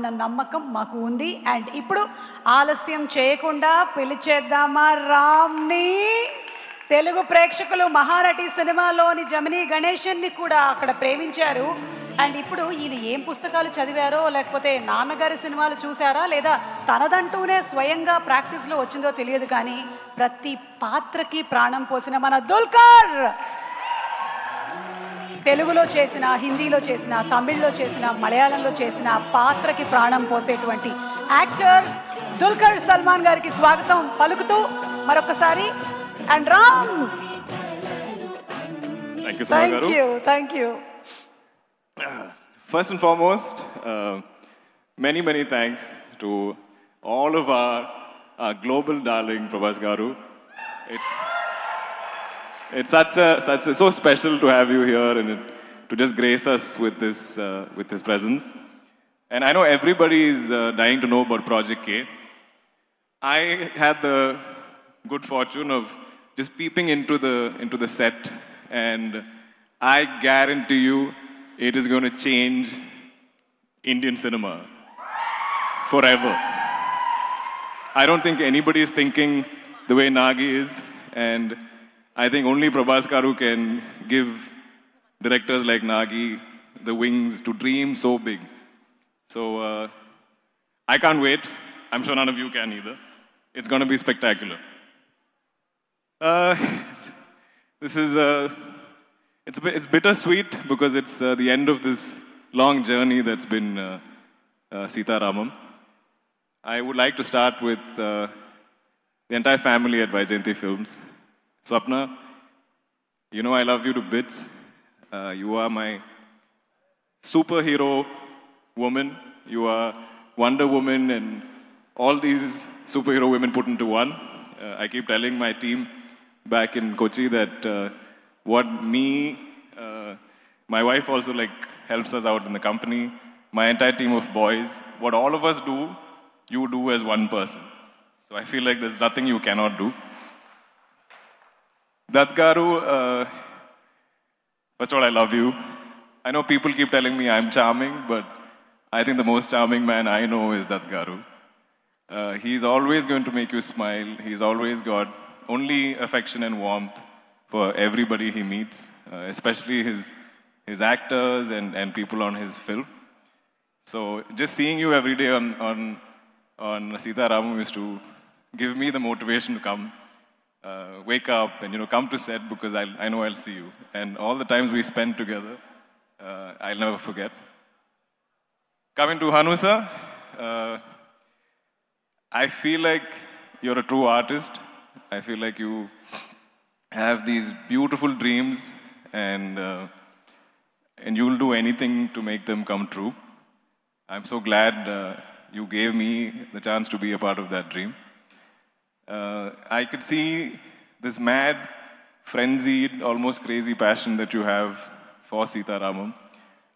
అన్న నమ్మకం మాకు ఉంది. అండ్ ఇప్పుడు ఆలస్యం చేయకుండా పిలిచేద్దామా రామ్ని? తెలుగు ప్రేక్షకులు మహానటి సినిమాలోని జమినీ గణేశన్ని కూడా అక్కడ ప్రేమించారు. అండ్ ఇప్పుడు ఈయన ఏం పుస్తకాలు చదివారో లేకపోతే నాన్నగారి సినిమాలు చూసారా లేదా తనదంటూనే స్వయంగా ప్రాక్టీస్లో వచ్చిందో తెలియదు కానీ ప్రతి పాత్రకి ప్రాణం పోసిన మన దుల్కర్! తెలుగులో చేసిన హిందీలో చేసిన తమిళ్ళో చేసిన మలయాళంలో చేసిన పాత్రకి ప్రాణం పోసేటువంటి యాక్టర్ దుల్కర్ సల్మాన్ గారికి స్వాగతం పలుకుతూ మరొకసారి and Ram! Thank you thank గారు you thank you First and foremost, uh, many, many thanks to all of our, our global darling Prabhas Garu. It's, it's such a, such a, so special to have you here and it, to just grace us with this, uh, with this presence. And I know everybody is uh, dying to know about Project K. I had the good fortune of just peeping into the into the set, and I guarantee you, it is going to change Indian cinema forever. I don't think anybody is thinking the way Nagi is, and I think only Prabhas Garu can give directors like Nagi the wings to dream so big. So uh, I can't wait. I'm sure none of you can either. It's going to be spectacular. Uh, this is uh, it's it's bittersweet because it's uh, the end of this long journey that's been uh, uh, Sita Ramam. I would like to start with uh, the entire family at Vyjayanthi Films. Swapna, you know I love you to bits. Uh, you are my superhero woman. You are Wonder Woman and all these superhero women put into one. Uh, I keep telling my team back in Kochi that uh, what me, uh, my wife also like helps us out in the company, my entire team of boys, what all of us do, you do as one person. So I feel like there's nothing you cannot do. Dutt Garu, uh, First of all, I love you. I know people keep telling me I'm charming, but I think the most charming man I know is Dutt Garu. Uh, he's always going to make you smile. He's always got only affection and warmth for everybody he meets, uh, especially his, his actors and, and people on his film. So just seeing you every day on, on, on Sita Ramam used to give me the motivation to come uh, wake up and you know come to set because I, I know I'll see you. And all the times we spent together, uh, I'll never forget. Coming to Hanusa, uh, I feel like you're a true artist. I feel like you have these beautiful dreams and uh, and you'll do anything to make them come true. I'm so glad uh, you gave me the chance to be a part of that dream uh, I could see this mad, frenzied, almost crazy passion that you have for Sita Ramam.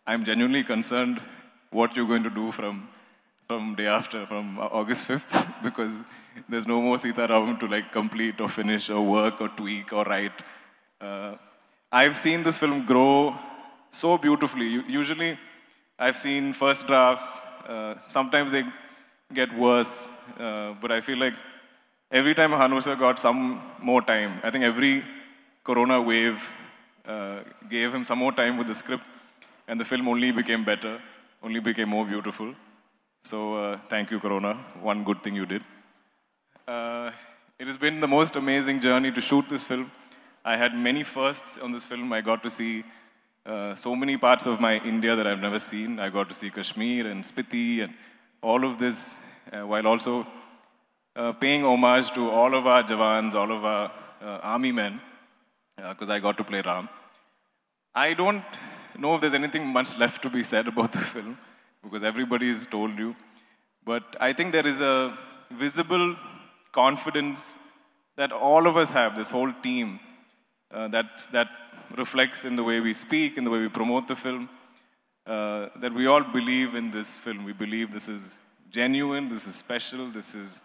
I'm genuinely concerned what you're going to do from from day after, from August 5th, because there's no more Sita Ramam to like complete or finish or work or tweak or write. Uh, I've seen this film grow so beautifully. Usually, I've seen first drafts. Uh, sometimes they get worse, uh, but I feel like every time Hanusa got some more time, I think every Corona wave uh, gave him some more time with the script, and the film only became better, only became more beautiful. So uh, thank you, Corona. One good thing you did. Uh, it has been the most amazing journey to shoot this film. I had many firsts on this film. I got to see uh, so many parts of my India that I've never seen. I got to see Kashmir and Spiti and all of this, uh, while also uh, paying homage to all of our Jawans, all of our uh, army men, because I got to play Ram. I don't know if there's anything much left to be said about the film, because everybody has told you. But I think there is a visible confidence that all of us have, this whole team, uh, that, that reflects in the way we speak, in the way we promote the film, uh, that we all believe in this film. We believe this is genuine, this is special, this is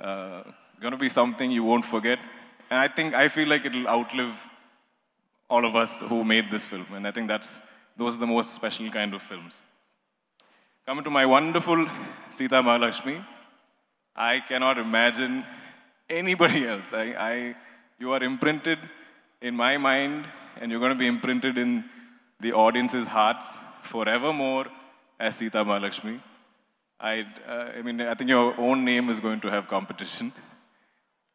uh, going to be something you won't forget. And I think, I feel like it'll outlive all of us who made this film. And I think that's, those are the most special kind of films. Coming to my wonderful Sita Mahalakshmi, I cannot imagine anybody else. I, I, you are imprinted in my mind, and you're going to be imprinted in the audience's hearts forevermore as Sita Mahalakshmi. I, uh, I mean, I think your own name is going to have competition.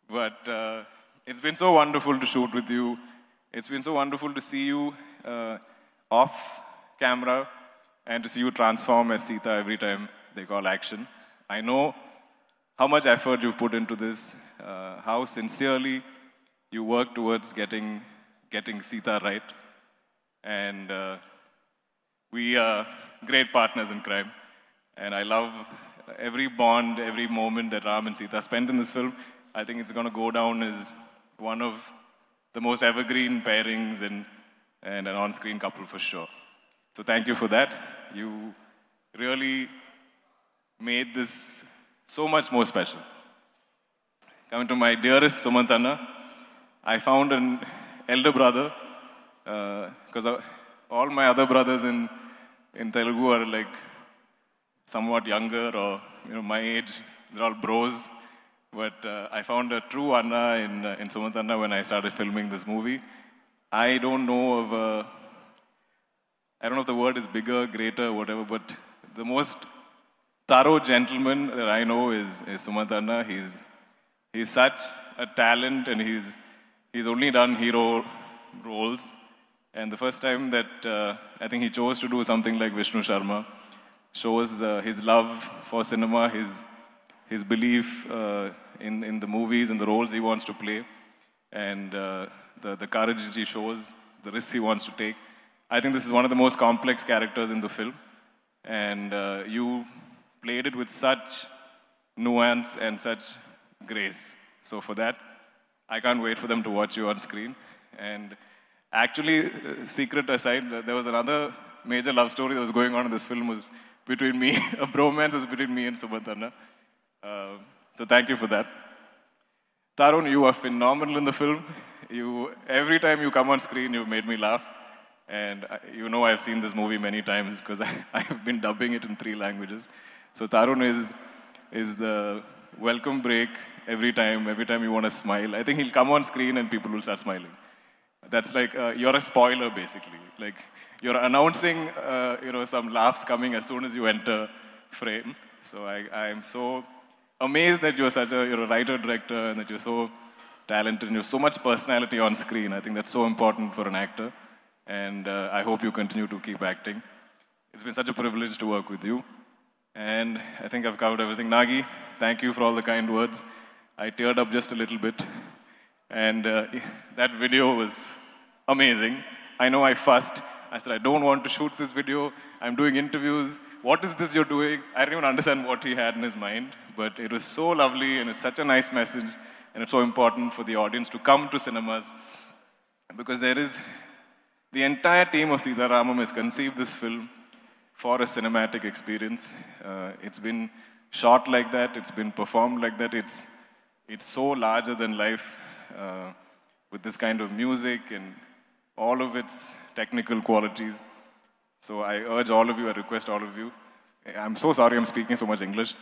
But uh, it's been so wonderful to shoot with you. It's been so wonderful to see you uh, off camera and to see you transform as Sita every time they call action. I know how much effort you've put into this, uh, how sincerely you work towards getting, getting Sita right. And uh, we are great partners in crime. And I love every bond, every moment that Ram and Sita spent in this film. I think it's going to go down as one of the most evergreen pairings and, and an on screen couple for sure. So thank you for that. You really made this so much more special. Coming to my dearest Sumantanna, I found an elder brother uh, because uh, all my other brothers in, in Telugu are like somewhat younger or you know my age. They're all bros. But uh, I found a true Anna in, uh, in Sumantanna when I started filming this movie. I don't know of a, I don't know if the word is bigger, greater, whatever, but the most thorough gentleman that I know is, is Sumantanna. He's, he's such a talent and he's, he's only done hero roles. And the first time that uh, I think he chose to do something like Vishnu Sharma shows uh, his love for cinema, his, his belief uh, in, in the movies and the roles he wants to play, and uh, the, the courage he shows, the risks he wants to take. I think this is one of the most complex characters in the film, and uh, you played it with such nuance and such grace. So for that, I can't wait for them to watch you on screen. And actually, uh, secret aside, there was another major love story that was going on in this film was between me, a bromance was between me and Sumantanna. Uh, so thank you for that. Tarun, you are phenomenal in the film. You, every time you come on screen, you've made me laugh. And I, you know I've seen this movie many times because I've been dubbing it in three languages. So Tarun is, is the welcome break every time, every time you want to smile. I think he'll come on screen and people will start smiling. That's like, uh, you're a spoiler basically. Like, you're announcing, uh, you know, some laughs coming as soon as you enter frame. So I, I am so amazed that you're such a, you're a writer, director, and that you're so talented and you have so much personality on screen. I think that's so important for an actor. And uh, I hope you continue to keep acting. It's been such a privilege to work with you. And I think I've covered everything. Nagi, thank you for all the kind words. I teared up just a little bit. And uh, that video was amazing. I know I fussed. I said, I don't want to shoot this video. I'm doing interviews. What is this you're doing? I didn't even understand what he had in his mind. But it was so lovely and it's such a nice message. And it's so important for the audience to come to cinemas. Because there is, the entire team of Sita Ramam has conceived this film for a cinematic experience. Uh, it's been shot like that, it's been performed like that. It's, it's so larger than life uh, with this kind of music and all of its technical qualities. So I urge all of you, I request all of you. I'm so sorry I'm speaking so much English,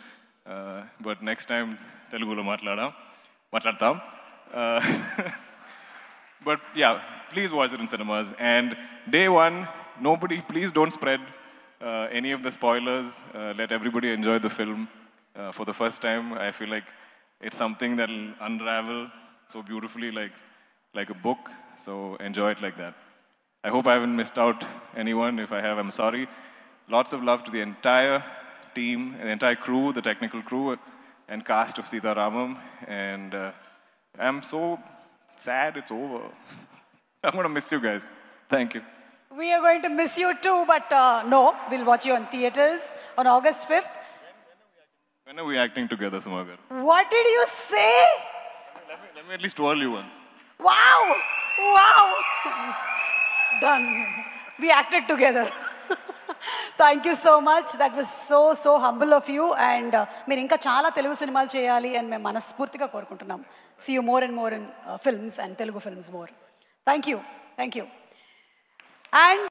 uh, but next time Telugulo matlada, matladam. Uh, but yeah, please watch it in cinemas. And day one, nobody, please don't spread uh, any of the spoilers. Uh, let everybody enjoy the film uh, for the first time. I feel like it's something that'll unravel so beautifully, like like a book. So enjoy it like that. I hope I haven't missed out anyone. If I have, I'm sorry. Lots of love to the entire team, the entire crew, the technical crew, and cast of Sita Ramam. And uh, I'm so sad it's over. I'm going to miss you guys. Thank you. We are going to miss you too, but uh, no, we'll watch you on theaters on August 5th. When are we acting together, Sumagar? What did you say? Tell me, at least twirl you once. Wow! Wow! Done. We acted together. Thank you so much that was so so humble of you and మీరు ఇంకా చాలా తెలుగు సినిమాలు చేయాలి అని మేము మనస్ఫూర్తిగా కోరుకుంటున్నాం see you more and more in films and Telugu films more thank you thank you and